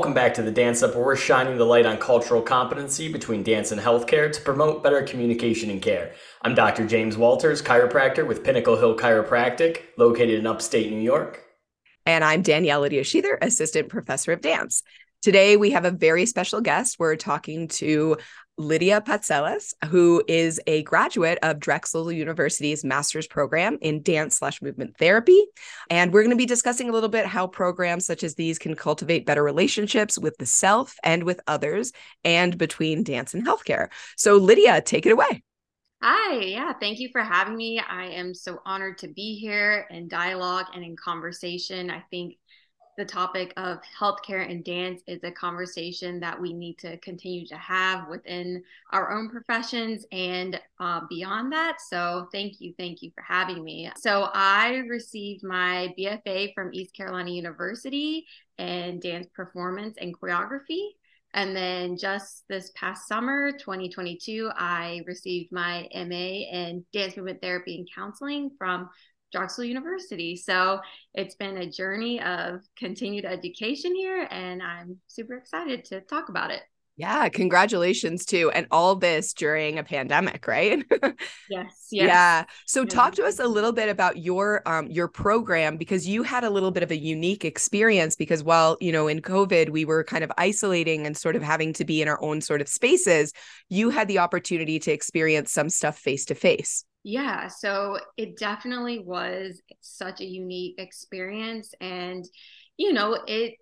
Welcome back to the Dance Up, where we're shining the light on cultural competency between dance and healthcare to promote better communication and care. I'm Dr. James Walters, chiropractor with Pinnacle Hill Chiropractic, located in upstate New York. And I'm Danielle Lydia Sheather, assistant professor of dance. Today, we have a very special guest. We're talking to Lydia Patselas, who is a graduate of Drexel University's master's program in dance slash movement therapy. And we're going to be discussing a little bit how programs such as these can cultivate better relationships with the self and with others and between dance and healthcare. So, Lydia, take it away. Hi, yeah, thank you for having me. I am so honored to be here in dialogue and in conversation. I think the topic of healthcare and dance is a conversation that we need to continue to have within our own professions and uh, beyond that. So, thank you. Thank you for having me. So, I received my BFA from East Carolina University in dance performance and choreography. And then just this past summer, 2022, I received my MA in dance movement therapy and counseling from Drexel University. So it's been a journey of continued education here, and I'm super excited to talk about it. Yeah, congratulations too. And all this during a pandemic, right? yes, yes. Yeah. So talk to us a little bit about your um your program because you had a little bit of a unique experience because while, you know, in COVID we were kind of isolating and sort of having to be in our own sort of spaces, you had the opportunity to experience some stuff face to face. Yeah, so it definitely was such a unique experience. And, you know, it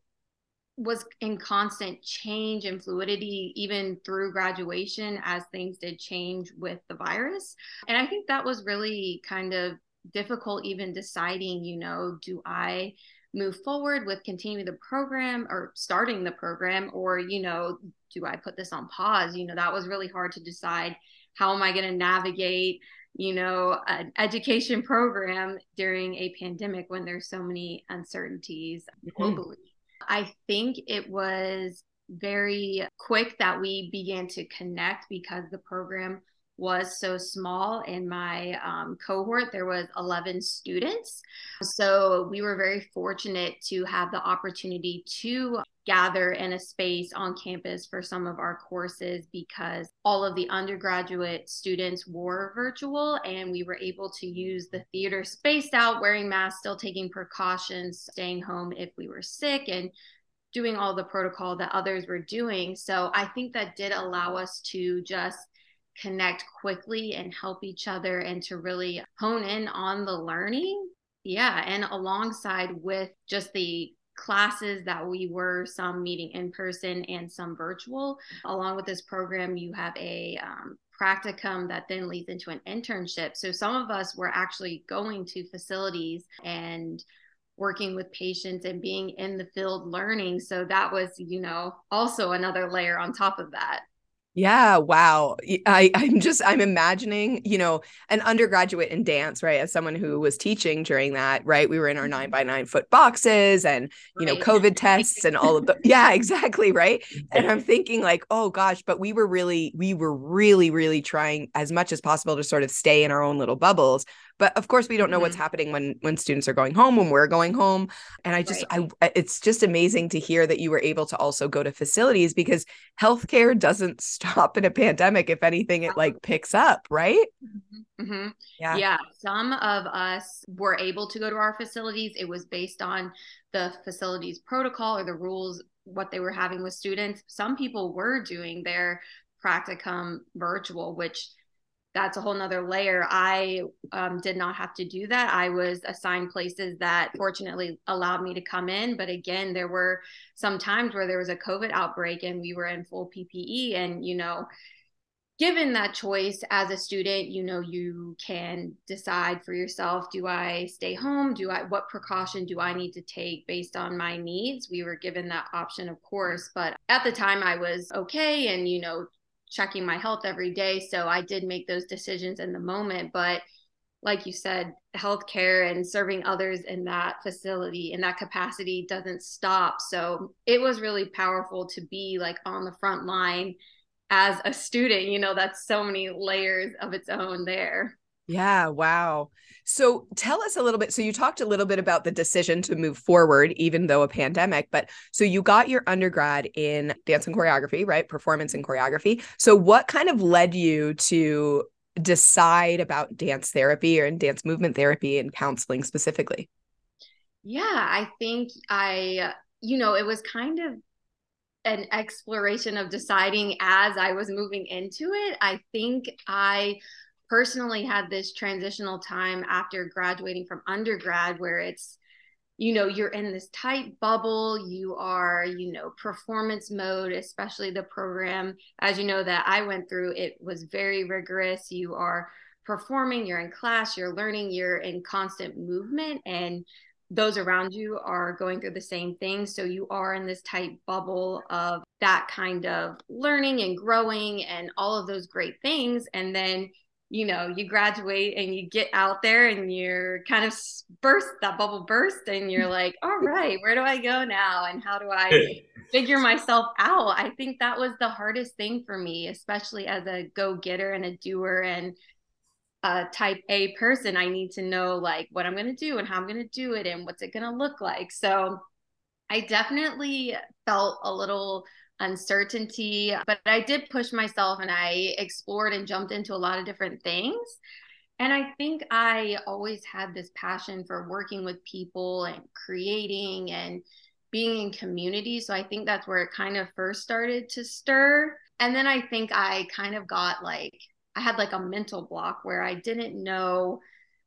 was in constant change and fluidity, even through graduation, as things did change with the virus. And I think that was really kind of difficult, even deciding, you know, do I move forward with continuing the program or starting the program, or, you know, do I put this on pause? You know, that was really hard to decide. How am I going to navigate? You know, an education program during a pandemic when there's so many uncertainties mm-hmm. globally. I think it was very quick that we began to connect because the program was so small in my um, cohort there was 11 students so we were very fortunate to have the opportunity to gather in a space on campus for some of our courses because all of the undergraduate students were virtual and we were able to use the theater spaced out, wearing masks, still taking precautions, staying home if we were sick, and doing all the protocol that others were doing. So I think that did allow us to just connect quickly and help each other and to really hone in on the learning. Yeah, and alongside with just the classes that we were some meeting in person and some virtual. Along with this program, you have a um, practicum that then leads into an internship. So some of us were actually going to facilities and working with patients and being in the field learning. So that was, you know, also another layer on top of that. Yeah, wow. I I'm just I'm imagining, you know, an undergraduate in dance, right? As someone who was teaching during that, right? We were in our 9 mm-hmm. by 9 foot boxes and, you know, COVID tests and all of the Yeah, exactly, right? And I'm thinking like, "Oh gosh, but we were really we were really really trying as much as possible to sort of stay in our own little bubbles but of course we don't know mm-hmm. what's happening when when students are going home when we're going home and i just right. i it's just amazing to hear that you were able to also go to facilities because healthcare doesn't stop in a pandemic if anything it like picks up right mm-hmm. Mm-hmm. yeah yeah some of us were able to go to our facilities it was based on the facilities protocol or the rules what they were having with students some people were doing their practicum virtual which that's a whole nother layer. I um, did not have to do that. I was assigned places that fortunately allowed me to come in. But again, there were some times where there was a COVID outbreak and we were in full PPE. And, you know, given that choice as a student, you know, you can decide for yourself do I stay home? Do I, what precaution do I need to take based on my needs? We were given that option, of course. But at the time, I was okay and, you know, checking my health every day. So I did make those decisions in the moment. But like you said, healthcare and serving others in that facility in that capacity doesn't stop. So it was really powerful to be like on the front line as a student. You know, that's so many layers of its own there. Yeah, wow. So tell us a little bit. So you talked a little bit about the decision to move forward, even though a pandemic. But so you got your undergrad in dance and choreography, right? Performance and choreography. So what kind of led you to decide about dance therapy or in dance movement therapy and counseling specifically? Yeah, I think I, you know, it was kind of an exploration of deciding as I was moving into it. I think I personally had this transitional time after graduating from undergrad where it's you know you're in this tight bubble you are you know performance mode especially the program. As you know that i went through it was very rigorous. You are performing you're in class you're learning you're in constant movement and those around you are going through the same thing. So you are in this tight bubble of that kind of learning and growing and all of those great things. And then you know you graduate and you get out there and you're kind of burst that bubble burst and you're like all right where do i go now and how do i figure myself out? I think that was the hardest thing for me especially as a go-getter and a doer and a type a person. I need to know like what i'm going to do and how i'm going to do it and what's it going to look like. So i definitely felt a little uncertainty. But I did push myself and I explored and jumped into a lot of different things. And I think I always had this passion for working with people and creating and being in community. So I think that's where it kind of first started to stir. And then I think I kind of got like, I had like a mental block where I didn't know.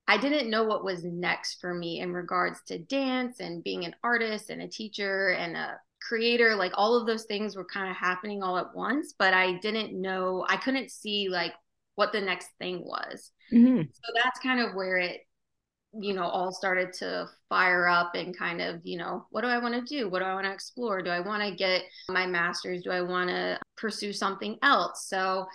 I didn't know what was next for me in regards to dance and being an artist and a teacher and a creator like all of those things were kind of happening all at once but i didn't know i couldn't see like what the next thing was. Mm-hmm. so that's kind of where it you know all started to fire up and kind of you know what do i want to do? What do i want to explore? Do i want to get my master's? Do i want to pursue something else? So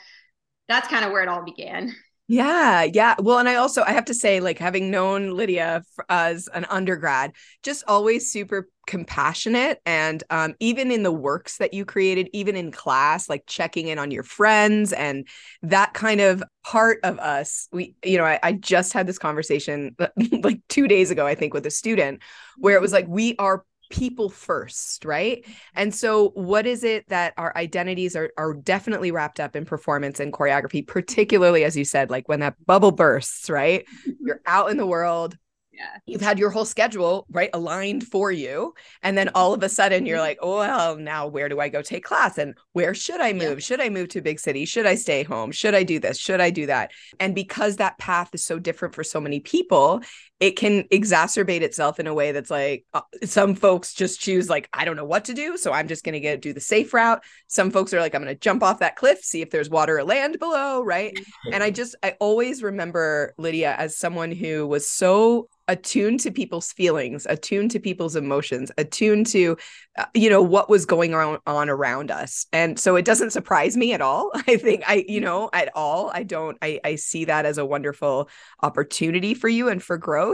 that's kind of where it all began yeah, yeah. Well, and I also I have to say like having known Lydia as an undergrad, just always super compassionate and um, even in the works that you created even in class like checking in on your friends and that kind of part of us we you know I, I just had this conversation like two days ago i think with a student where it was like we are people first, right? And so what is it that our identities are are definitely wrapped up in performance and choreography, particularly as you said, like when that bubble bursts, right? Mm-hmm. You're out in the world, yeah. You've had your whole schedule, right, aligned for you. And then all of a sudden you're mm-hmm. like, oh, well, now where do I go take class? And where should I move? Yeah. Should I move to a big city? Should I stay home? Should I do this? Should I do that? And because that path is so different for so many people, it can exacerbate itself in a way that's like uh, some folks just choose like i don't know what to do so i'm just going to get do the safe route. Some folks are like i'm going to jump off that cliff see if there's water or land below right? And i just i always remember lydia as someone who was so attuned to people's feelings attuned to people's emotions attuned to uh, you know what was going on, on around us. And so it doesn't surprise me at all. I think i you know at all. I don't i i see that as a wonderful opportunity for you and for growth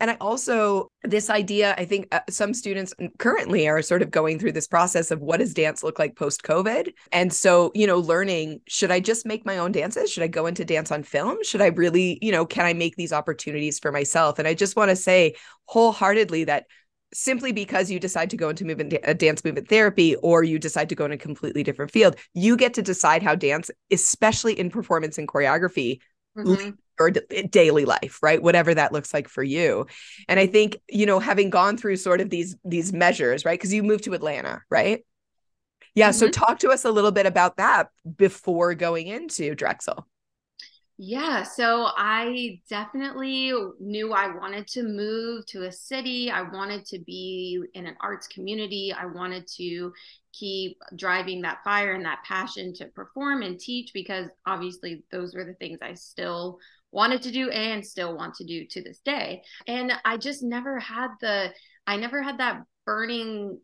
and i also this idea i think uh, some students currently are sort of going through this process of what does dance look like post covid and so you know learning should i just make my own dances? Should i go into dance on film? Should i really you know can i make these opportunities for myself? And i just want to say wholeheartedly that simply because you decide to go into movement a dance movement therapy or you decide to go in a completely different field you get to decide how dance especially in performance and choreography mm-hmm. Or d- daily life right whatever that looks like for you and i think you know having gone through sort of these these measures right because you moved to atlanta right yeah mm-hmm. so talk to us a little bit about that before going into drexel yeah, so I definitely knew I wanted to move to a city. I wanted to be in an arts community. I wanted to keep driving that fire and that passion to perform and teach because obviously those were the things I still wanted to do and still want to do to this day. And I just never had the I never had that burning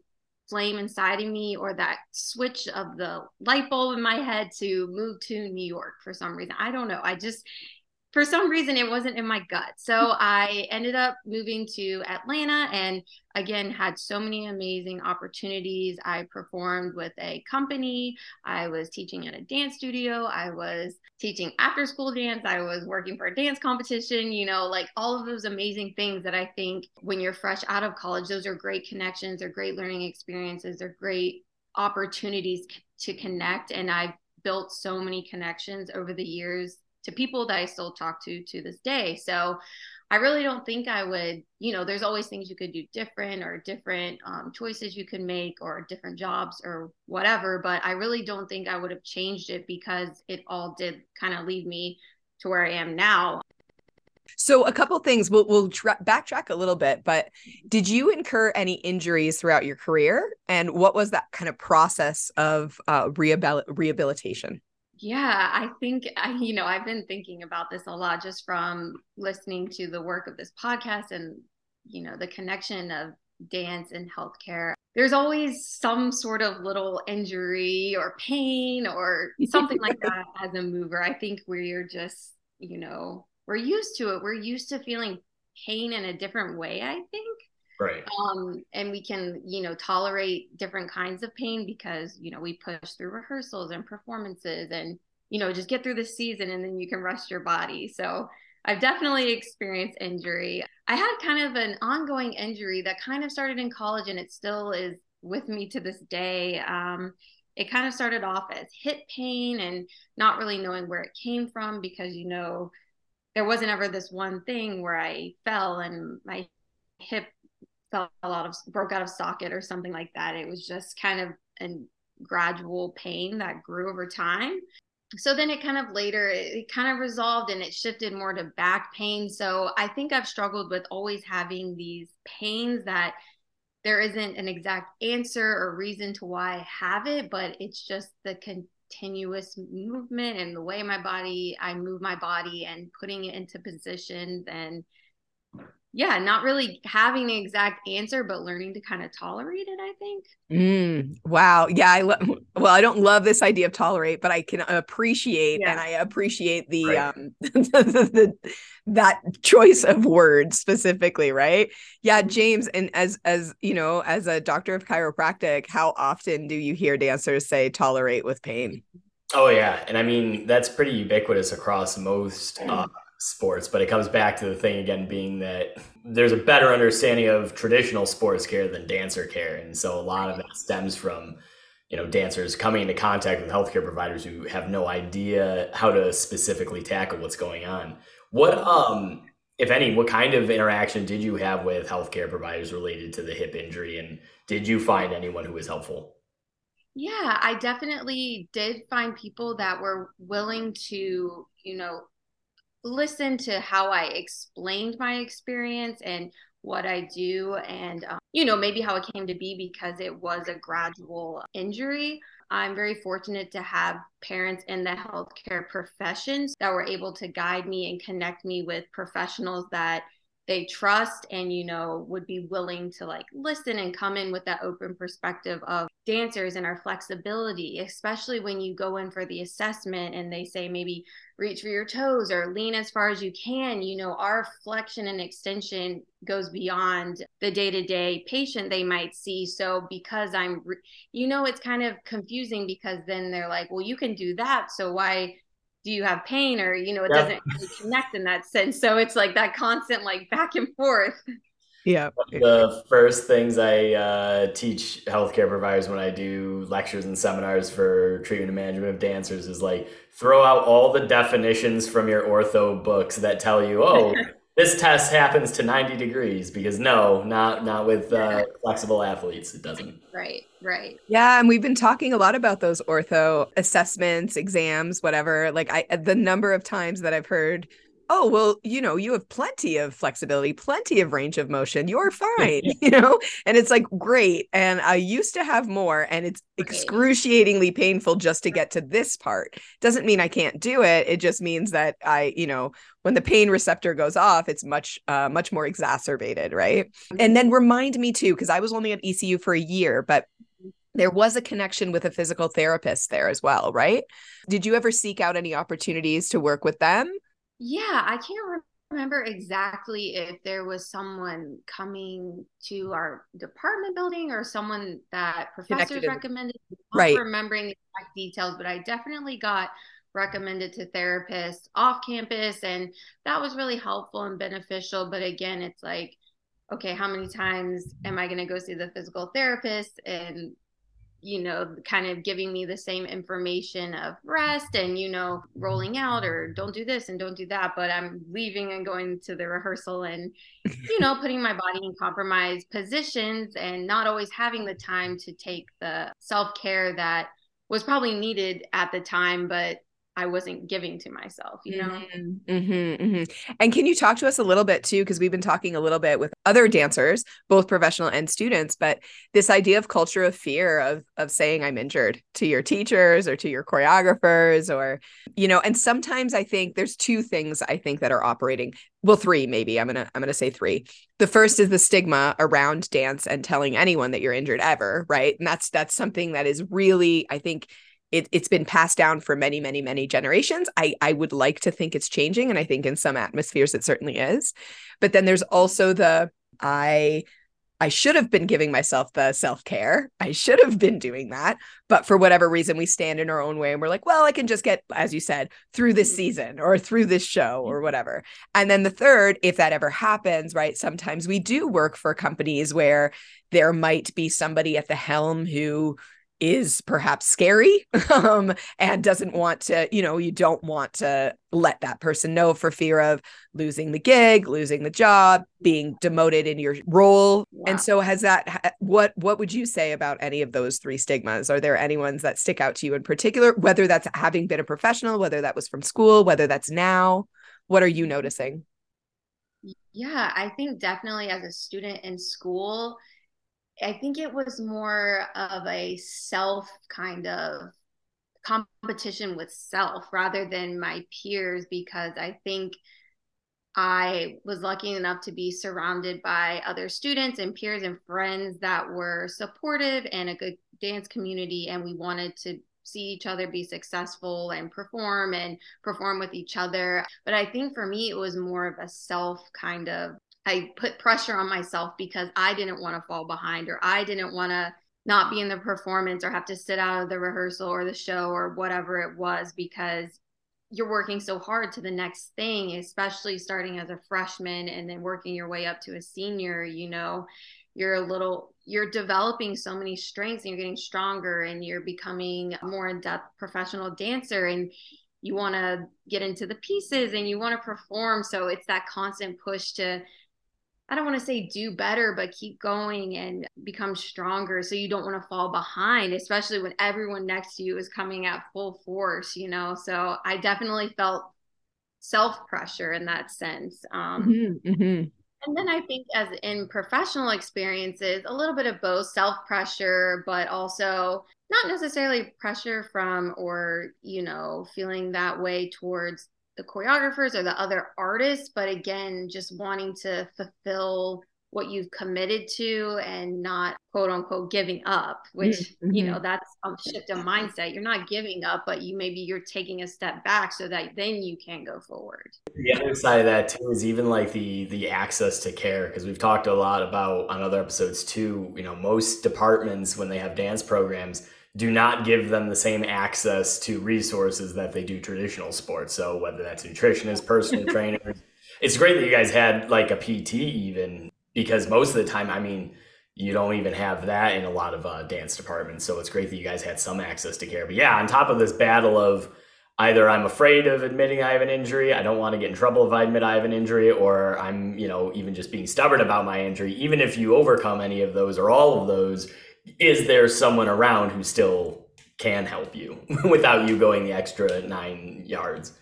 flame inside of me or that switch of the light bulb in my head to move to New York for some reason. I don't know. I just for some reason it wasn't in my gut. So hmm. I ended up moving to Atlanta and again had so many amazing opportunities. I performed with a company, I was teaching at a dance studio, I was teaching after school dance, I was working for a dance competition, you know, like all of those amazing things that I think when you're fresh out of college, those are great connections, they're great learning experiences, they're great opportunities to connect. And I've built so many connections over the years to people that I still talk to to this day. So I really don't think I would, you know, there's always things you could do different or different um, choices you could make or different jobs or whatever. But I really don't think I would have changed it because it all did kind of lead me to where I am now. So a couple things we'll we'll tra- backtrack a little bit, but did you incur any injuries throughout your career, and what was that kind of process of uh, rehabil- rehabilitation? Yeah, I think I, you know, I've been thinking about this a lot just from listening to the work of this podcast and, you know, the connection of dance and healthcare. There's always some sort of little injury or pain or something like that as a mover. I think we're just, you know, we're used to it. We're used to feeling pain in a different way, I think right. Um and we can you know tolerate different kinds of pain because you know we push through rehearsals and performances and you know just get through the season and then you can rest your body. So i've definitely experienced injury. I had kind of an ongoing injury that kind of started in college and it still is with me to this day. Um it kind of started off as hip pain and not really knowing where it came from because you know there wasn't ever this one thing where i fell and my hip fell out of broke out of socket or something like that. It was just kind of a gradual pain that grew over time. So then it kind of later it kind of resolved and it shifted more to back pain. So I think I've struggled with always having these pains that there isn't an exact answer or reason to why I have it, but it's just the continuous movement and the way my body I move my body and putting it into positions and yeah, not really having the exact answer, but learning to kind of tolerate it, I think. Mm, wow. Yeah. I love, well, I don't love this idea of tolerate, but I can appreciate yeah. and I appreciate the, right. um, the, the, that choice of words specifically. Right. Yeah. Mm-hmm. James. And as, as, you know, as a doctor of chiropractic, how often do you hear dancers say tolerate with pain? Oh yeah. And I mean, that's pretty ubiquitous across most, uh, sports, but it comes back to the thing again being that there's a better understanding of traditional sports care than dancer care. And so a lot of that stems from, you know, dancers coming into contact with healthcare providers who have no idea how to specifically tackle what's going on. What, um, if any, what kind of interaction did you have with healthcare providers related to the hip injury? And did you find anyone who was helpful? Yeah, I definitely did find people that were willing to, you know, listen to how I explained my experience and what I do, and um, you know, maybe how it came to be because it was a gradual injury. I'm very fortunate to have parents in the healthcare professions that were able to guide me and connect me with professionals that they trust and you know would be willing to like listen and come in with that open perspective of dancers and our flexibility especially when you go in for the assessment and they say maybe reach for your toes or lean as far as you can you know our flexion and extension goes beyond the day-to-day patient they might see. So because i'm you know it's kind of confusing because then they're like well you can do that so why do you have pain or you know it yeah. doesn't really connect in that sense. So it's like that constant like back and forth. Yeah. The first things i uh, teach healthcare providers when i do lectures and seminars for treatment and management of dancers is like throw out all the definitions from your ortho books that tell you oh this test happens to 90 degrees because no not not with uh, flexible athletes it doesn't. Right right. Yeah and we've been talking a lot about those ortho assessments exams whatever like i the number of times that i've heard oh well you know you have plenty of flexibility plenty of range of motion you're fine you know? And it's like great and i used to have more and it's excruciatingly painful just to get to this part. Doesn't mean i can't do it it just means that i you know when the pain receptor goes off it's much uh, much more exacerbated right? And then remind me too because i was only at ecu for a year but there was a connection with a physical therapist there as well right? Did you ever seek out any opportunities to work with them Yeah, I can't remember exactly if there was someone coming to our department building or someone that professors recommended. right. remembering the exact details, but I definitely got recommended to therapists off campus and that was really helpful and beneficial but again it's like okay how many times am i going to go see the physical therapist and you know, kind of giving me the same information of rest and, you know, rolling out or don't do this and don't do that. But I'm leaving and going to the rehearsal and, you know, putting my body in compromised positions and not always having the time to take the self care that was probably needed at the time, but I wasn't giving to myself, you know? Mm-hmm, mm-hmm, mm-hmm. And can you talk to us a little bit too? Because we've been talking a little bit with other dancers, both professional and students, but this idea of culture of fear of of saying I'm injured to your teachers or to your choreographers or, you know, and sometimes I think there's two things I think that are operating. Well, three maybe. I'm gonna I'm gonna say three. The first is the stigma around dance and telling anyone that you're injured ever, right? And that's that's something that is really, I think it, it's been passed down for many many many generations. I i would like to think it's changing and i think in some atmospheres it certainly is. But then there's also the i i should have been giving myself the self-care. I should have been doing that. But for whatever reason we stand in our own way and we're like well i can just get as you said through this season or through this show or mm-hmm. whatever. And then the third if that ever happens right sometimes we do work for companies where there might be somebody at the helm who is perhaps scary um, and doesn't want to, you know, you don't want to let that person know for fear of losing the gig, losing the job, being demoted in your role. Wow. And so has that what what would you say about any of those three stigmas? Are there any ones that stick out to you in particular, whether that's having been a professional, whether that was from school, whether that's now? What are you noticing? Yeah, I think definitely as a student in school, I think it was more of a self kind of competition with self rather than my peers because I think I was lucky enough to be surrounded by other students and peers and friends that were supportive and a good dance community and we wanted to see each other be successful and perform and perform with each other. But I think for me, it was more of a self kind of I put pressure on myself because I didn't want to fall behind or I didn't want to not be in the performance or have to sit out of the rehearsal or the show or whatever it was because you're working so hard to the next thing, especially starting as a freshman and then working your way up to a senior, you know, you're a little you're developing so many strengths and you're getting stronger and you're becoming a more in-depth professional dancer and you want to get into the pieces and you want to perform. So it's that constant push to I don't want to say do better, but keep going and become stronger so you don't want to fall behind, especially when everyone next to you is coming at full force, you know? So I definitely felt self pressure in that sense. Um, mm-hmm, mm-hmm. And then I think, as in professional experiences, a little bit of both self pressure, but also not necessarily pressure from or, you know, feeling that way towards the choreographers or the other artists, but again, just wanting to fulfill what you've committed to and not quote unquote giving up which mm-hmm. you know that's a shift in mindset you're not giving up but you maybe you're taking a step back so that then you can go forward the other side of that too is even like the the access to care because we've talked a lot about on other episodes too you know most departments when they have dance programs do not give them the same access to resources that they do traditional sports. So whether that's nutritionists, personal trainers, it's great that you guys had like a PT even because most of the time, I mean, you don't even have that in a lot of uh, dance departments. So it's great that you guys had some access to care. But yeah, on top of this battle of either I'm afraid of admitting I have an injury, I don't want to get in trouble if I admit I have an injury, or I'm, you know, even just being stubborn about my injury. Even if you overcome any of those or all of those, is there someone around who still can help you without you going the extra nine yards?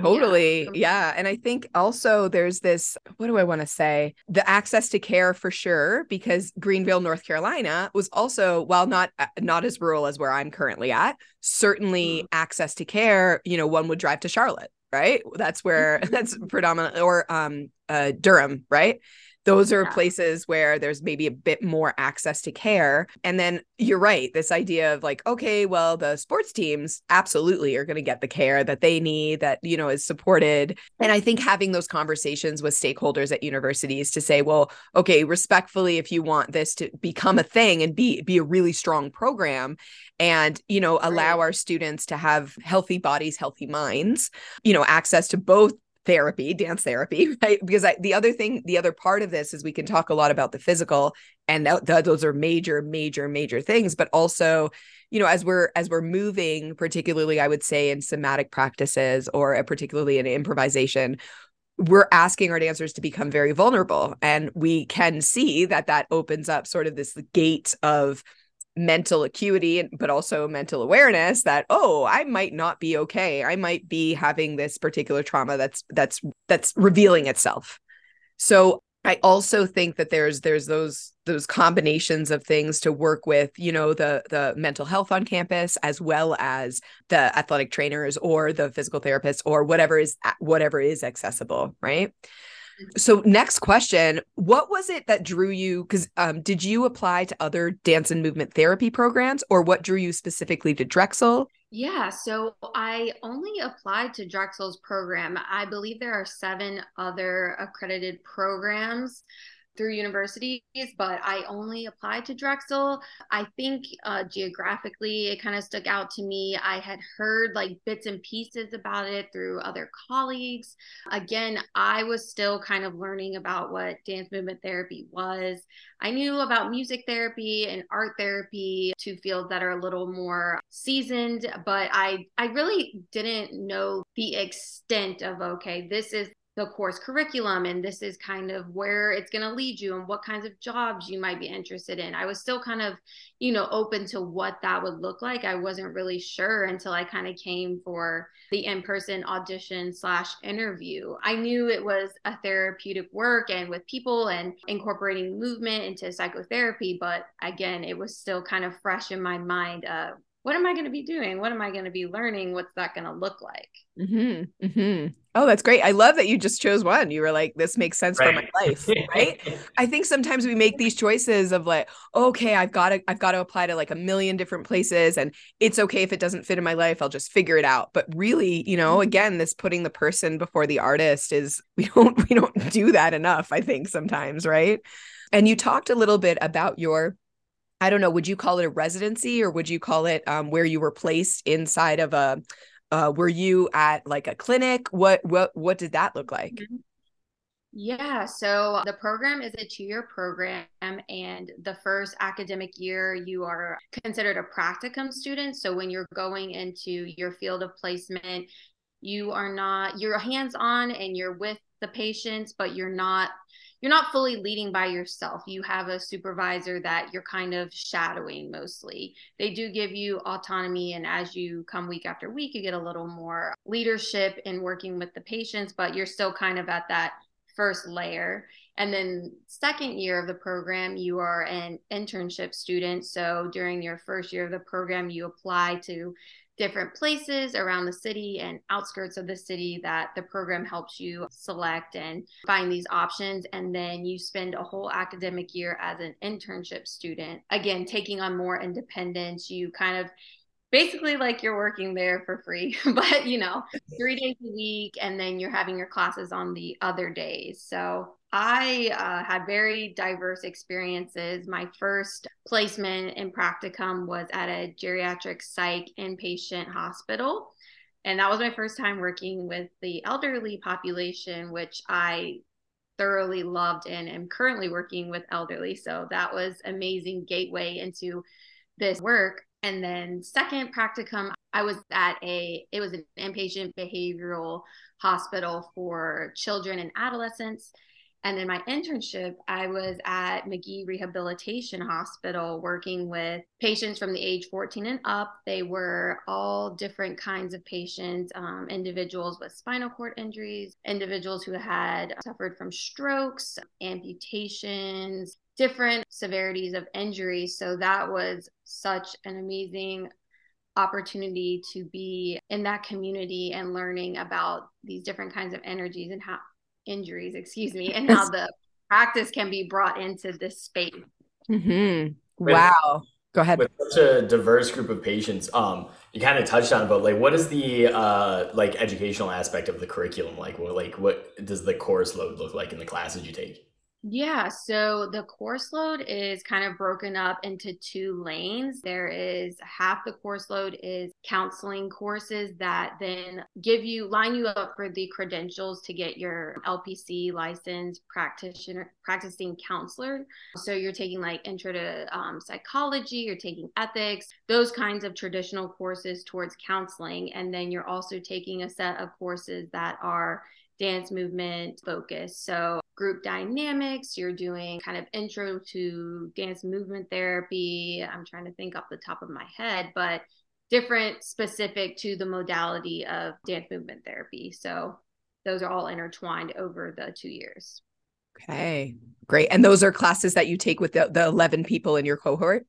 Totally. Yeah. yeah. And I think also there's this what do I want to say? The access to care for sure because Greenville, North Carolina was also while not uh, not as rural as where I'm currently at, certainly mm. access to care, you know, one would drive to Charlotte, right? That's where that's predominant or um uh Durham, right? Those are yeah. places where there's maybe a bit more access to care. And then you're right, this idea of like, okay, well, the sports teams absolutely are going to get the care that they need that, you know, is supported. And I think having those conversations with stakeholders at universities to say, well, okay, respectfully, if you want this to become a thing and be be a really strong program and, you know, allow right. our students to have healthy bodies, healthy minds, you know, access to both therapy, dance therapy, right? Because I, the other thing, the other part of this is we can talk a lot about the physical, and th- th- those are major, major, major things. But also, you know, as we're as we're moving, particularly, I would say in somatic practices or uh, particularly in improvisation, we're asking our dancers to become very vulnerable, and we can see that that opens up sort of this gate of mental acuity but also mental awareness that oh i might not be okay. I might be having this particular trauma that's that's that's revealing itself. So i also think that there's there's those those combinations of things to work with you know the the mental health on campus as well as the athletic trainers or the physical therapists or whatever is whatever is accessible right so next question, what was it that drew you cuz um, did you apply to other dance and movement therapy programs or what drew you specifically to Drexel? Yeah, so I only applied to Drexel's program. I believe there are 7 other accredited programs through universities, but I only applied to Drexel. I think uh, geographically, it kind of stuck out to me. I had heard like bits and pieces about it through other colleagues. Again, I was still kind of learning about what dance movement therapy was. I knew about music therapy and art therapy, two fields that are a little more seasoned, but I I really didn't know the extent of okay, this is the course curriculum and this is kind of where it's going to lead you and what kinds of jobs you might be interested in. I was still kind of you know open to what that would look like. I wasn't really sure until i kind of came for the in-person audition slash interview. I knew it was a therapeutic work and with people and incorporating movement into psychotherapy but again it was still kind of fresh in my mind uh, what am I going to be doing? What am I going to be learning? What's that going to look like? Mm-hmm. Mm-hmm. Oh, that's great. I love that you just chose one. You were like, this makes sense right. for my life. Right. I think sometimes we make these choices of like, okay, I've got to, I've got to apply to like a million different places and it's okay if it doesn't fit in my life. I'll just figure it out. But really, you know, mm-hmm. again, this putting the person before the artist is, we don't, we don't do that enough, I think sometimes. Right. And you talked a little bit about your I don't know, would you call it a residency or would you call it um, where you were placed inside of a, uh, were you at like a clinic? What, what, what did that look like? Mm-hmm. Yeah, so the program is a two year program, and the first academic year, you are considered a practicum student. So when you're going into your field of placement, you are not, you're hands on and you're with the patients, but you're not you're not fully leading by yourself. You have a supervisor that you're kind of shadowing mostly. They do give you autonomy, and as you come week after week, you get a little more leadership in working with the patients, but you're still kind of at that first layer. And then, second year of the program, you are an internship student. So, during your first year of the program, you apply to different places around the city and outskirts of the city that the program helps you select and find these options. And then you spend a whole academic year as an internship student, again, taking on more independence. You kind of basically like you're working there for free, but you know, three days a week, and then you're having your classes on the other days. So I uh, had very diverse experiences. My first placement in practicum was at a geriatric psych inpatient hospital. And that was my first time working with the elderly population, which I thoroughly loved and am currently working with elderly. So that was amazing gateway into this work. And then second practicum, I was at a it was an inpatient behavioral hospital for children and adolescents. And then my internship, I was at Magee Rehabilitation Hospital working with patients from the age 14 and up. They were all different kinds of patients um, individuals with spinal cord injuries, individuals who had suffered from strokes, amputations, different severities of injuries. So that was such an amazing opportunity to be in that community and learning about these different kinds of energies and how injuries, excuse me, and how the practice can be brought into this space. Mm-hmm. Wow. Go ahead. With such a diverse group of patients, um, you kind of touched on, but like, what is the uh, like educational aspect of the curriculum like? What like what does the course load look like in the classes you take? Yeah, so the course load is kind of broken up into two lanes. There is half the course load is counseling courses that then give you line you up for the credentials to get your LPC license practitioner practicing counselor. So you're taking like intro to um, psychology, you're taking ethics, those kinds of traditional courses towards counseling, and then you're also taking a set of courses that are dance movement focus. So group dynamics, you're doing kind of intro to dance movement therapy. I'm trying to think off the top of my head, but different specific to the modality of dance movement therapy. So those are all intertwined over the two years. Okay, great. And those are classes that you take with the, the 11 people in your cohort?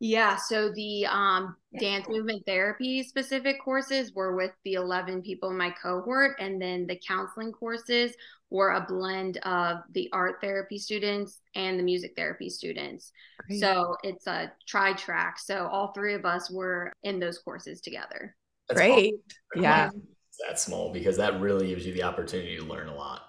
Yeah, so the um, dance movement therapy specific courses were with the 11 people in my cohort, and then the counseling courses were a blend of the art therapy students and the music therapy students. Great. So it's a tri track. So all three of us were in those courses together. That's Great. Awesome. Yeah. That small because that really gives you the opportunity to learn a lot.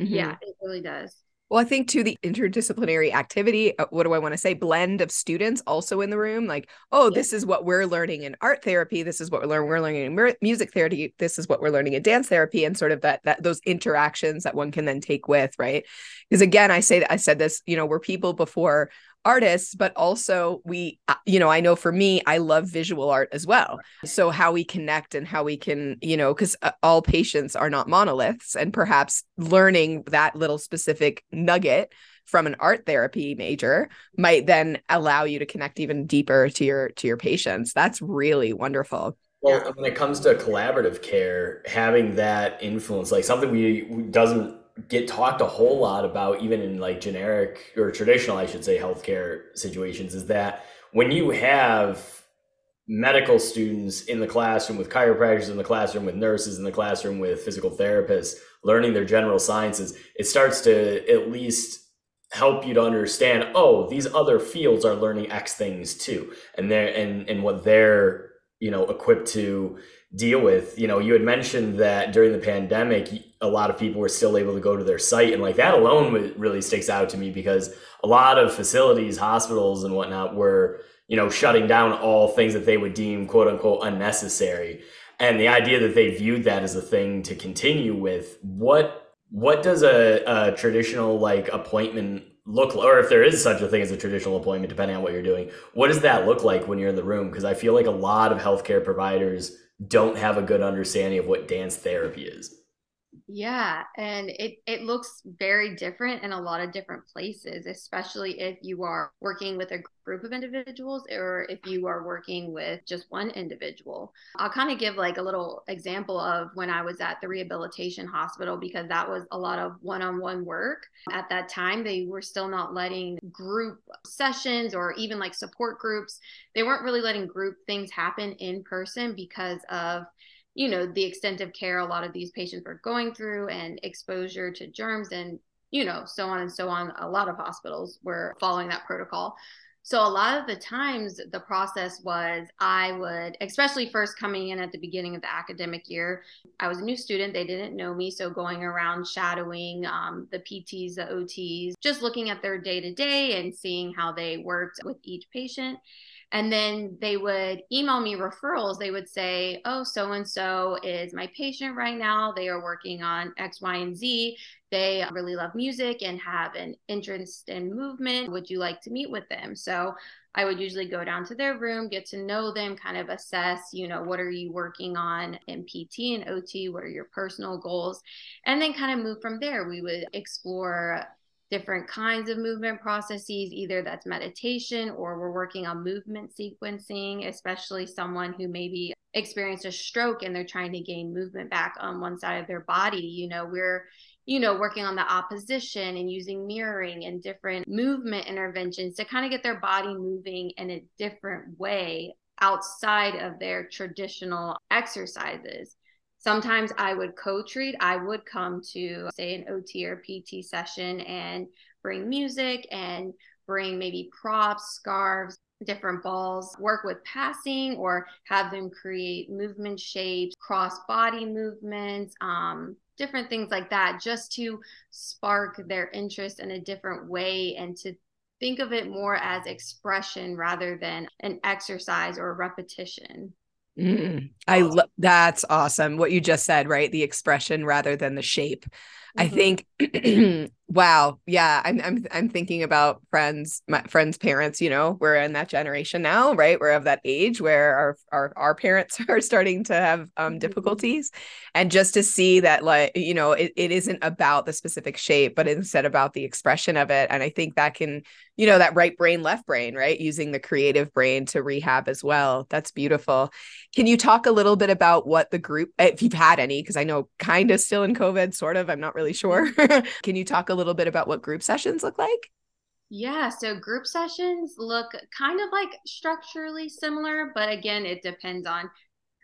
Mm-hmm. Yeah, it really does. Well, I think to the interdisciplinary activity, uh, what do I want to say? Blend of students also in the room. Like, oh, yeah. this is what we're learning in art therapy. This is what we're learning. We're learning in music therapy. This is what we're learning in dance therapy, and sort of that that those interactions that one can then take with right. Because again, I say that I said this. You know, we're people before artists but also we uh, you know i know for me i love visual art as well. So how we connect and how we can you know because uh, all patients are not monoliths and perhaps learning that little specific nugget from an art therapy major might then allow you to connect even deeper to your to your patients. That's really wonderful. Well when it comes to collaborative care having that influence like something we doesn't get talked a whole lot about even in like generic or traditional i should say healthcare situations is that when you have medical students in the classroom with chiropractors in the classroom with nurses in the classroom with physical therapists learning their general sciences it starts to at least help you to understand oh these other fields are learning x things too. And they're and and what they're you know equipped to deal with. You know, you had mentioned that during the pandemic, a lot of people were still able to go to their site, and like that alone really sticks out to me because a lot of facilities, hospitals, and whatnot were you know shutting down all things that they would deem quote unquote unnecessary. And the idea that they viewed that as a thing to continue with, what what does a, a traditional like appointment look or if there is such a thing as a traditional appointment depending on what you're doing what does that look like when you're in the room because i feel like a lot of healthcare providers don't have a good understanding of what dance therapy is. Yeah, and it it looks very different in a lot of different places, especially if you are working with a group of individuals or if you are working with just one individual. I'll kind of give like a little example of when I was at the rehabilitation hospital because that was a lot of one-on-one work. At that time, they were still not letting group sessions or even like support groups. They weren't really letting group things happen in person because of you know the extent of care a lot of these patients were going through and exposure to germs and you know so on and so on a lot of hospitals were following that protocol so a lot of the times the process was I would, especially first coming in at the beginning of the academic year, I was a new student. They didn't know me. So going around shadowing um, the PTs, the OTs, just looking at their day to day and seeing how they worked with each patient. And then they would email me referrals. They would say, Oh, so and so is my patient right now. They are working on X, Y, and Z. They really love music and have an interest in movement. Would you like to meet with them? So I would usually go down to their room, get to know them, kind of assess, you know, what are you working on in PT and OT? What are your personal goals? And then kind of move from there. We would explore different kinds of movement processes, either that's meditation or we're working on movement sequencing, especially someone who maybe experienced a stroke and they're trying to gain movement back on one side of their body. You know, we're you know, working on the opposition and using mirroring and different movement interventions to kind of get their body moving in a different way outside of their traditional exercises. Sometimes I would co treat. I would come to, say, an OT or PT session and bring music and bring maybe props, scarves, different balls, work with passing or have them create movement shapes, cross body movements, um, different things like that, just to spark their interest in a different way and to think of it more as expression rather than an exercise or repetition. Mm, I love that's awesome. What you just said, right? The expression rather than the shape. Mm-hmm. I think wow, yeah, I'm I'm I'm thinking about friends, my friends' parents, you know, we're in that generation now, right? We're of that age where our our our parents are starting to have um mm-hmm. difficulties. And just to see that like, you know, it, it isn't about the specific shape, but instead about the expression of it. And I think that can, you know, that right brain, left brain, right? Using the creative brain to rehab as well. That's beautiful. Can you talk a little bit about what the group, if you've had any, because I know kind of still in COVID, sort of, I'm not really sure. Mm-hmm. Can you talk a little bit about what group sessions look like? Yeah, so group sessions look kind of like structurally similar, but again, it depends on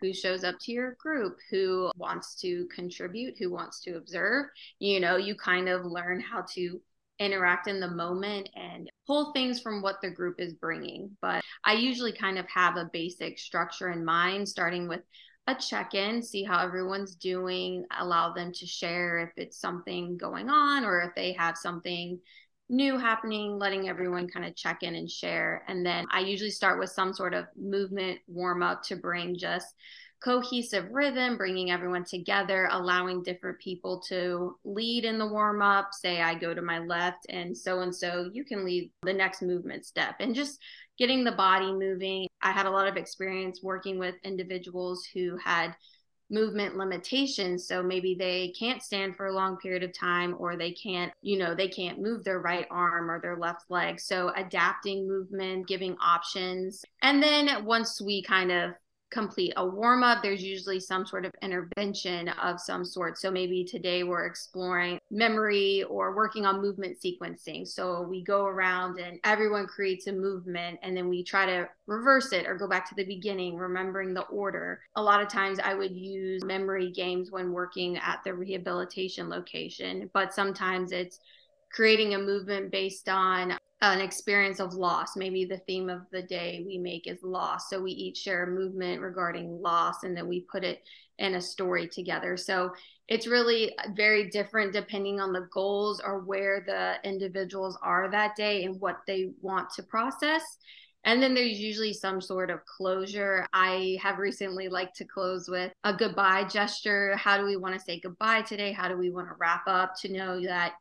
who shows up to your group, who wants to contribute, who wants to observe. You know, you kind of learn how to interact in the moment and pull things from what the group is bringing. But I usually kind of have a basic structure in mind, starting with a check in, see how everyone's doing, allow them to share if it's something going on or if they have something new happening, letting everyone kind of check in and share. And then I usually start with some sort of movement warm up to bring just cohesive rhythm, bringing everyone together, allowing different people to lead in the warm up. Say, I go to my left, and so and so, you can lead the next movement step, and just getting the body moving. I had a lot of experience working with individuals who had movement limitations so maybe they can't stand for a long period of time or they can't you know they can't move their right arm or their left leg so adapting movement giving options and then once we kind of complete a warm up, there's usually some sort of intervention of some sort. So maybe today we're exploring memory or working on movement sequencing. So we go around and everyone creates a movement and then we try to reverse it or go back to the beginning, remembering the order. A lot of times I would use memory games when working at the rehabilitation location, but sometimes it's creating a movement based on an experience of loss. Maybe the theme of the day we make is loss. So we each share a movement regarding loss and then we put it in a story together. So it's really uh, very different depending on the goals or where the individuals are that day and what they want to process. And then there's usually some sort of closure. I have recently liked to close with a goodbye gesture. How do we want to say goodbye today? How do we want to wrap up to know that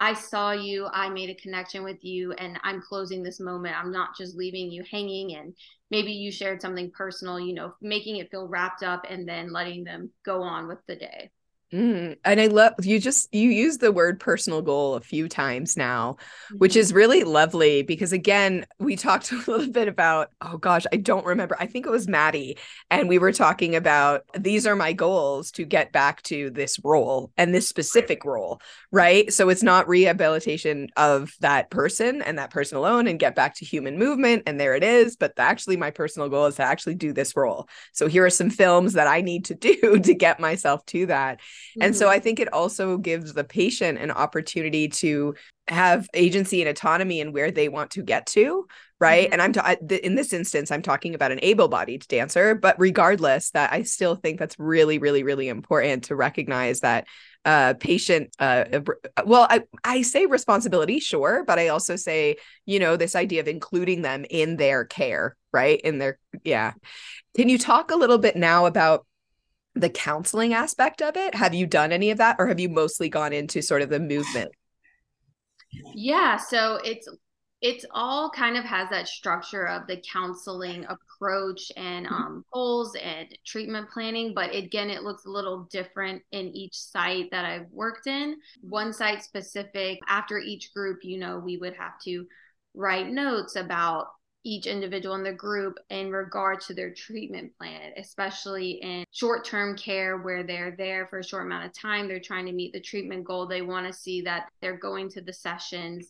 I saw you, I made a connection with you, and I'm closing this moment. I'm not just leaving you hanging. And maybe you shared something personal, you know, making it feel wrapped up and then letting them go on with the day. Mm, and I love you just you use the word personal goal a few times now, mm-hmm. which is really lovely because again, we talked a little bit about oh gosh, I don't remember. I think it was Maddie and we were talking about these are my goals to get back to this role and this specific role, right? So it's not rehabilitation of that person and that person alone and get back to human movement and there it is, but actually my personal goal is to actually do this role. So here are some films that I need to do to get myself to that. Mm-hmm. And so mm-hmm. I think it also gives the patient an opportunity to have agency and autonomy in where they want to get to right mm-hmm. and i'm ta- in this instance i'm talking about an able-bodied dancer but regardless that i still think that's really really really important to recognize that uh patient uh well i i say responsibility sure but i also say you know this idea of including them in their care right in their yeah can you talk a little bit now about the counseling aspect of it? Have you done any of that or have you mostly gone into sort of the movement? Yeah, so it's it's all kind of has that structure of the counseling approach and mm-hmm. um, goals and treatment planning but again it looks a little different in each site that i've worked in one site specific after each group you know we would have to write notes about each individual in the group in regard to their treatment plan, especially in short term care where they're there for a short amount of time. They're trying to meet the treatment goal. They want to see that they're going to the sessions,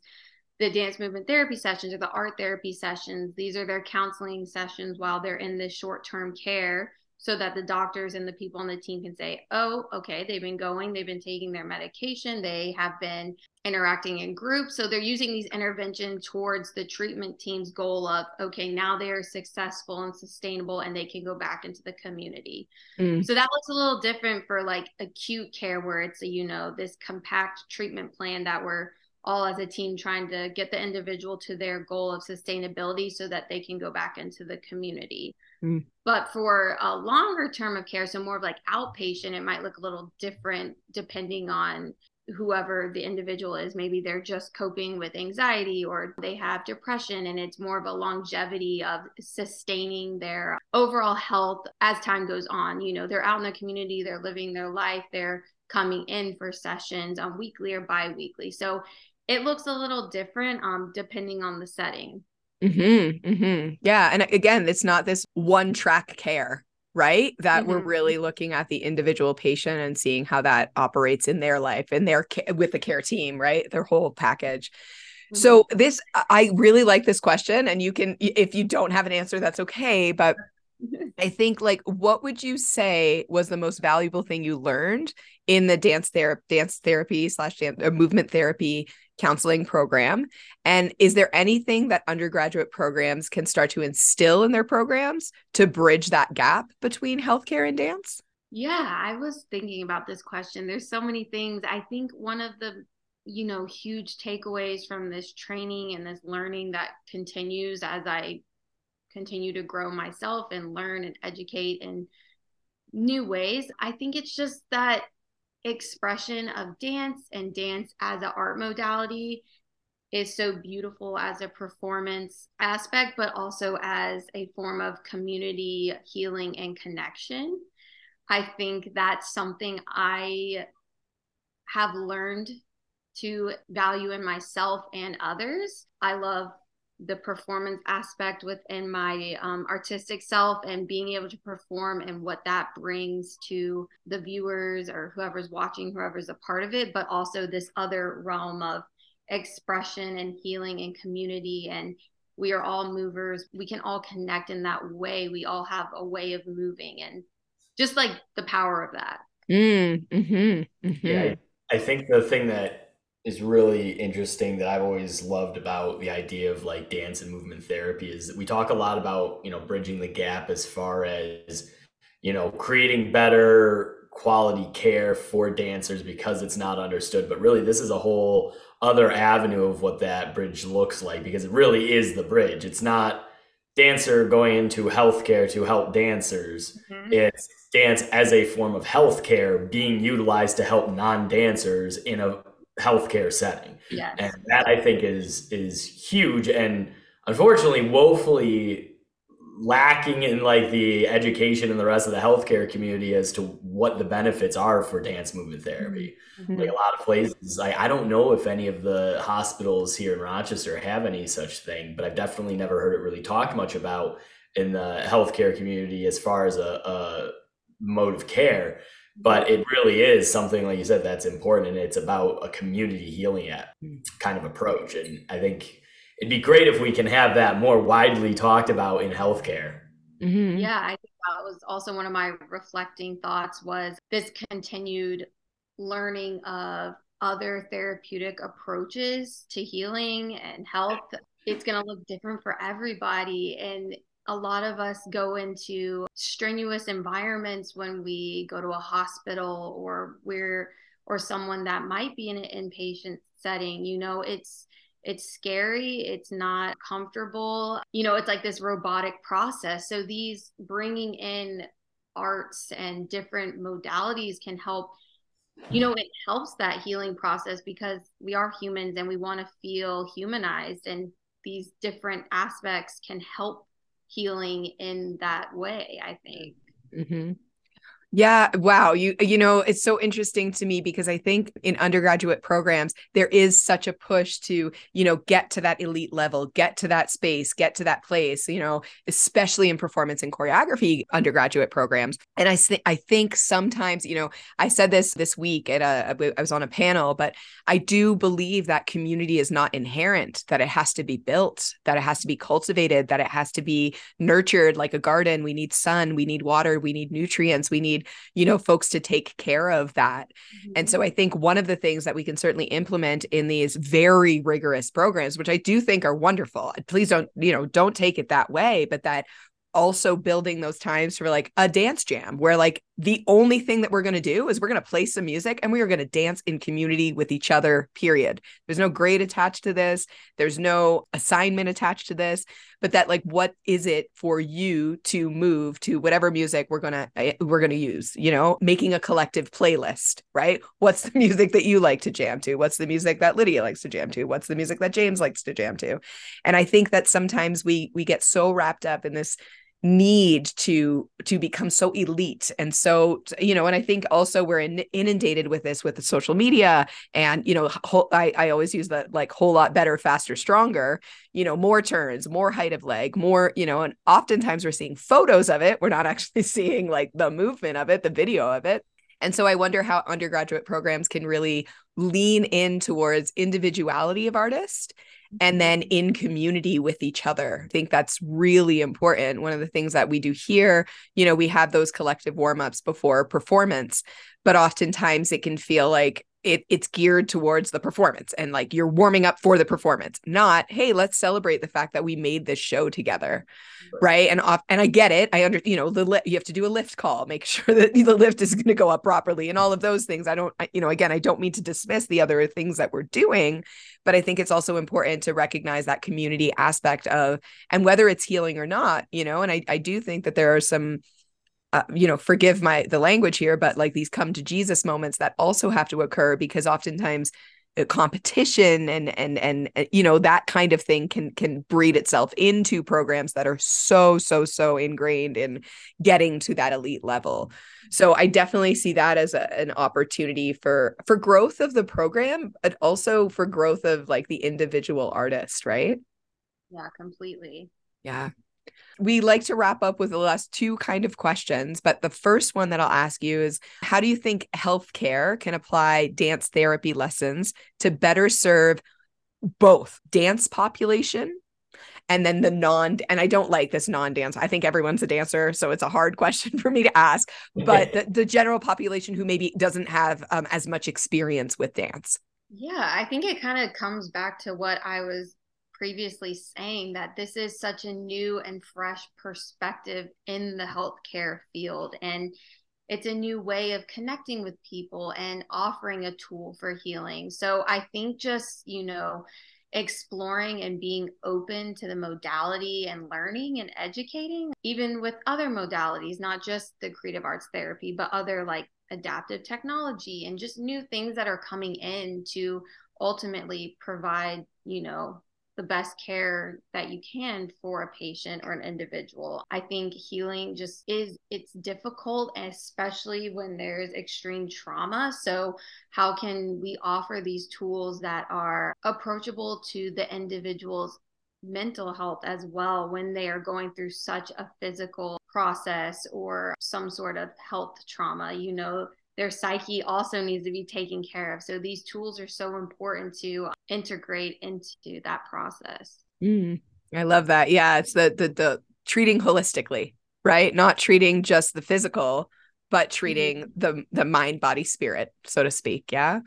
the dance movement therapy sessions or the art therapy sessions. These are their counseling sessions while they're in this short term care so that the doctors and the people on the team can say, oh, okay, they've been going, they've been taking their medication, they have been interacting in groups. So they're using these interventions towards the treatment team's goal of, okay, now they are successful and sustainable and they can go back into the community. Mm. So that looks a little different for like acute care where it's a, you know, this compact treatment plan that we're all as a team trying to get the individual to their goal of sustainability so that they can go back into the community. Mm. But for a longer term of care, so more of like outpatient, it might look a little different depending on whoever the individual is. Maybe they're just coping with anxiety or they have depression, and it's more of a longevity of sustaining their overall health as time goes on. You know, they're out in the community, they're living their life, they're coming in for sessions on weekly or bi weekly. So it looks a little different um, depending on the setting. Mm-hmm, mm-hmm. Yeah. And again, it's not this one track care, right? That mm-hmm. we're really looking at the individual patient and seeing how that operates in their life and their with the care team, right? Their whole package. So mm-hmm. this I really like this question and you can if you don't have an answer that's okay, but I think like what would you say was the most valuable thing you learned in the dance therapy dance therapy slash dance, uh, movement therapy counseling program? And is there anything that undergraduate programs can start to instill in their programs to bridge that gap between healthcare and dance? Yeah, I was thinking about this question. There's so many things. I think one of the you know huge takeaways from this training and this learning that continues as I continue to grow myself and learn and educate in new ways. I think it's just that expression of dance and dance as an art modality is so beautiful as a performance aspect, but also as a form of community healing and connection. I think that's something I have learned to value in myself and others. I love the performance aspect within my um, artistic self and being able to perform and what that brings to the viewers or whoever's watching, whoever's a part of it, but also this other realm of expression and healing and community. And we are all movers. We can all connect in that way. We all have a way of moving and just like the power of that. Mm, mm-hmm, mm-hmm. Yeah, I think the thing that is really interesting that I've always loved about the idea of like dance and movement therapy is that we talk a lot about, you know, bridging the gap as far as, you know, creating better quality care for dancers because it's not understood. But really, this is a whole other avenue of what that bridge looks like because it really is the bridge. It's not dancer going into healthcare to help dancers. Mm-hmm. It's dance as a form of healthcare being utilized to help non-dancers in a healthcare setting. Yes. And that I think is is huge and unfortunately woefully lacking in like the education and the rest of the healthcare community as to what the benefits are for dance movement therapy. Mm-hmm. Like a lot of places, I, I don't know if any of the hospitals here in Rochester have any such thing, but I've definitely never heard it really talked much about in the healthcare community as far as a, a mode of care but it really is something like you said that's important and it's about a community healing hmm. kind of approach and i think it'd be great if we can have that more widely talked about in healthcare mm-hmm. yeah i think that was also one of my reflecting thoughts was this continued learning of other therapeutic approaches to healing and health it's going to look different for everybody and a lot of us go into strenuous environments when we go to a hospital or we're or someone that might be in an inpatient setting you know it's it's scary it's not comfortable you know it's like this robotic process. So these bringing in arts and different modalities can help you know it helps that healing process because we are humans and we want to feel humanized and these different aspects can help healing in that way i think mm-hmm. Yeah, wow. You you know, it's so interesting to me because I think in undergraduate programs there is such a push to, you know, get to that elite level, get to that space, get to that place, you know, especially in performance and choreography undergraduate programs. And I th- I think sometimes, you know, I said this this week at a I was on a panel, but I do believe that community is not inherent, that it has to be built, that it has to be cultivated, that it has to be nurtured like a garden. We need sun, we need water, we need nutrients, we need need you know folks to take care of that mm-hmm. and so i think one of the things that we can certainly implement in these very rigorous programs which i do think are wonderful please don't you know don't take it that way but that also building those times for like a dance jam where like the only thing that we're going to do is we're going to play some music and we are going to dance in community with each other period. There's no grade attached to this. There's no assignment attached to this but that like what is it for you to move to whatever music we're going to eh, we're going to use you know? Making a collective playlist right? What's the music that you like to jam to? What's the music that Lydia likes to jam to? What's the music that James likes to jam to? And i think that sometimes we we get so wrapped up in this need to to become so elite and so you know and i think also we're in, inundated with this with the social media and you know whole, I, I always use that like whole lot better faster stronger you know more turns more height of leg more you know and oftentimes we're seeing photos of it. We're not actually seeing like the movement of it the video of it. And so I wonder how undergraduate programs can really lean in towards individuality of artists and then in community with each other. I think that's really important. One of the things that we do here, you know, we have those collective warm ups before performance, but oftentimes it can feel like it, it's geared towards the performance and like you're warming up for the performance not hey let's celebrate the fact that we made this show together right. and off and i get it. I under you know the li- you have to do a lift call make sure that the lift is going to go up properly and all of those things. I don't I, you know again i don't mean to dismiss the other things that we're doing but i think it's also important to recognize that community aspect of and whether it's healing or not you know and i, I do think that there are some uh, you know forgive my the language here but like these come to jesus moments that also have to occur because oftentimes uh, competition and and and uh, you know that kind of thing can can breed itself into programs that are so so so ingrained in getting to that elite level. So i definitely see that as a, an opportunity for for growth of the program but also for growth of like the individual artist right? Yeah completely. Yeah we like to wrap up with the last two kind of questions, but the first one that I'll ask you is how do you think healthcare can apply dance therapy lessons to better serve both dance population and then the non and I don't like this non-dance. I think everyone's a dancer, so it's a hard question for me to ask, but the, the general population who maybe doesn't have um, as much experience with dance. Yeah, I think it kind of comes back to what I was previously saying that this is such a new and fresh perspective in the healthcare field and it's a new way of connecting with people and offering a tool for healing. So i think just you know exploring and being open to the modality and learning and educating even with other modalities not just the creative arts therapy but other like adaptive technology and just new things that are coming in to ultimately provide you know the best care that you can for a patient or an individual. I think healing just is it's difficult especially when there's extreme trauma. So how can we offer these tools that are approachable to the individual's mental health as well when they are going through such a physical process or some sort of health trauma. You know, their psyche also needs to be taken care of. So these tools are so important to integrate into that process. Mm, I love that. Yeah, it's the the the treating holistically, right? Not treating just the physical, but treating mm-hmm. the the mind, body, spirit, so to speak. Yeah.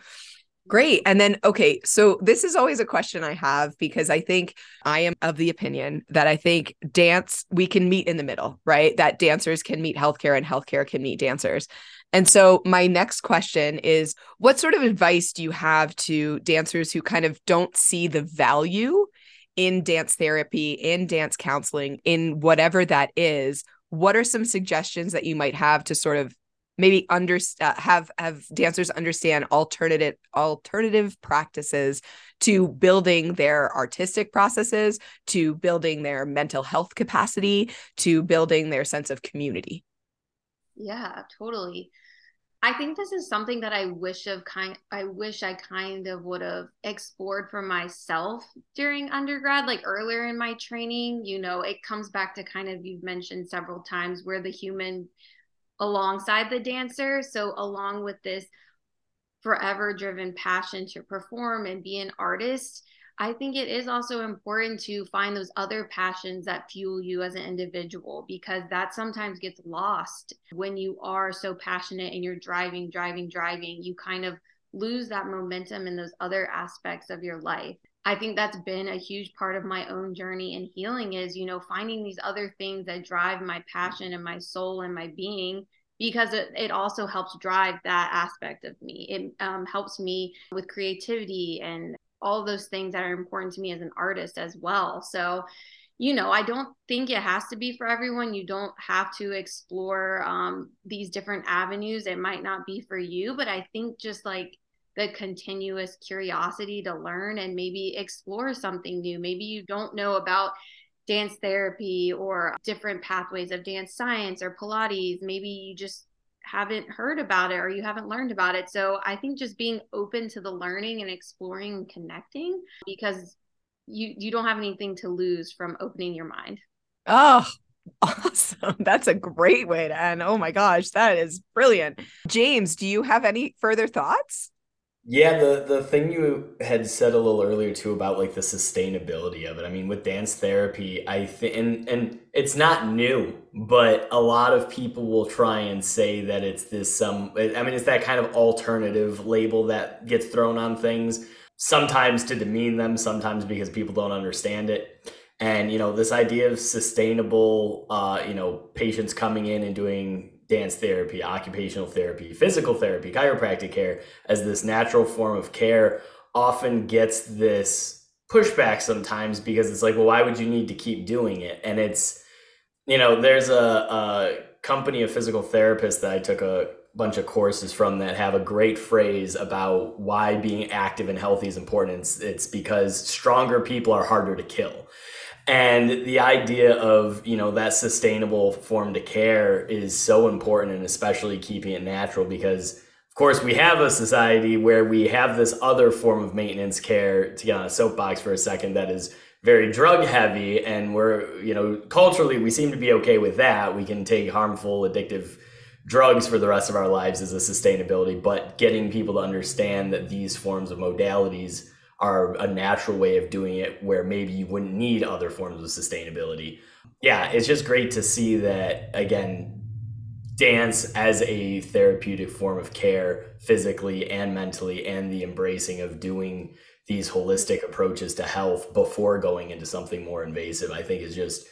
Great. And then, okay, so this is always a question I have because I think I am of the opinion that I think dance, we can meet in the middle, right? That dancers can meet healthcare and healthcare can meet dancers. And so, my next question is what sort of advice do you have to dancers who kind of don't see the value in dance therapy, in dance counseling, in whatever that is? What are some suggestions that you might have to sort of maybe under uh, have have dancers understand alternative alternative practices to building their artistic processes to building their mental health capacity to building their sense of community Yeah, totally. I think this is something that I wish of kind I wish I kind of would have explored for myself during undergrad like earlier in my training. You know it comes back to kind of you've mentioned several times where the human alongside the dancer. So along with this forever driven passion to perform and be an artist I think it is also important to find those other passions that fuel you as an individual because that sometimes gets lost when you are so passionate and you're driving, driving, driving. You kind of lose that momentum in those other aspects of your life. I think that's been a huge part of my own journey and healing is, you know, finding these other things that drive my passion and my soul and my being because it, it also helps drive that aspect of me. It um, helps me with creativity and all those things that are important to me as an artist as well. So, you know, I don't think it has to be for everyone. You don't have to explore um, these different avenues. It might not be for you, but I think just like the continuous curiosity to learn and maybe explore something new. Maybe you don't know about dance therapy or different pathways of dance science or Pilates. Maybe you just haven't heard about it or you haven't learned about it. So I think just being open to the learning and exploring and connecting because you you don't have anything to lose from opening your mind. Oh, awesome. That's a great way to end. Oh my gosh, that is brilliant. James, do you have any further thoughts? Yeah, the the thing you had said a little earlier too about like the sustainability of it. I mean, with dance therapy, I think and and it's not new, but a lot of people will try and say that it's this some I mean, it's that kind of alternative label that gets thrown on things, sometimes to demean them, sometimes because people don't understand it. And you know, this idea of sustainable uh, you know, patients coming in and doing dance therapy, occupational therapy, physical therapy, chiropractic care as this natural form of care often gets this pushback sometimes because it's like, well, why would you need to keep doing it? And it's, you know, there's a, a company of physical therapists that I took a bunch of courses from that have a great phrase about why being active and healthy is important. It's, it's because stronger people are harder to kill and the idea of you know that sustainable form to care is so important and especially keeping it natural because of course we have a society where we have this other form of maintenance care. To get on a soapbox for a second that is very drug heavy and we're you know culturally we seem to be okay with that. We can take harmful addictive drugs for the rest of our lives as a sustainability but getting people to understand that these forms of modalities are a natural way of doing it where maybe you wouldn't need other forms of sustainability. Yeah, it's just great to see that again dance as a therapeutic form of care physically and mentally and the embracing of doing these holistic approaches to health before going into something more invasive I think is just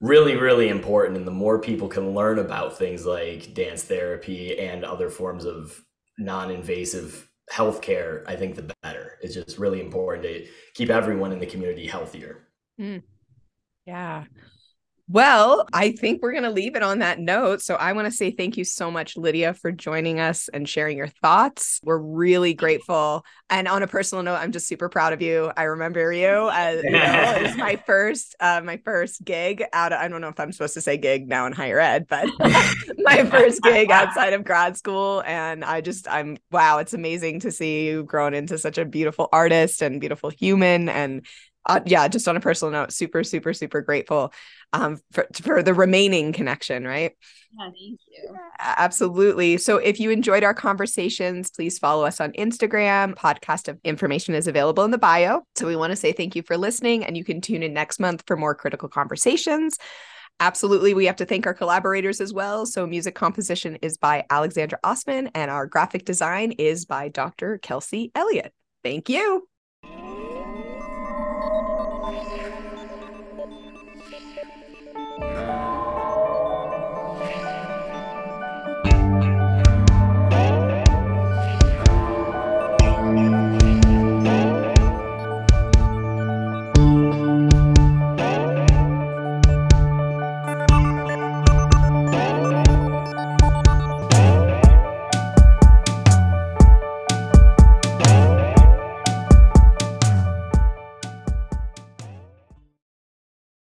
really really important and the more people can learn about things like dance therapy and other forms of non-invasive healthcare, I think the better. It's just really important to keep everyone in the community healthier. Mm. Yeah. Well, I think we're going to leave it on that note. So I want to say thank you so much, Lydia, for joining us and sharing your thoughts. We're really grateful. And on a personal note, I'm just super proud of you. I remember you as you know, it was my first, uh, my first gig out of, I don't know if I'm supposed to say gig now in higher ed, but my first gig outside of grad school. And I just, I'm, wow, it's amazing to see you grown into such a beautiful artist and beautiful human. And uh, yeah, just on a personal note, super, super, super grateful um, for, for the remaining connection, right? Yeah, thank you. Absolutely. So if you enjoyed our conversations, please follow us on Instagram. Podcast of information is available in the bio. So we want to say thank you for listening, and you can tune in next month for more critical conversations. Absolutely. We have to thank our collaborators as well. So, music composition is by Alexandra Ausman, and our graphic design is by Dr. Kelsey Elliot. Thank you. Thank you.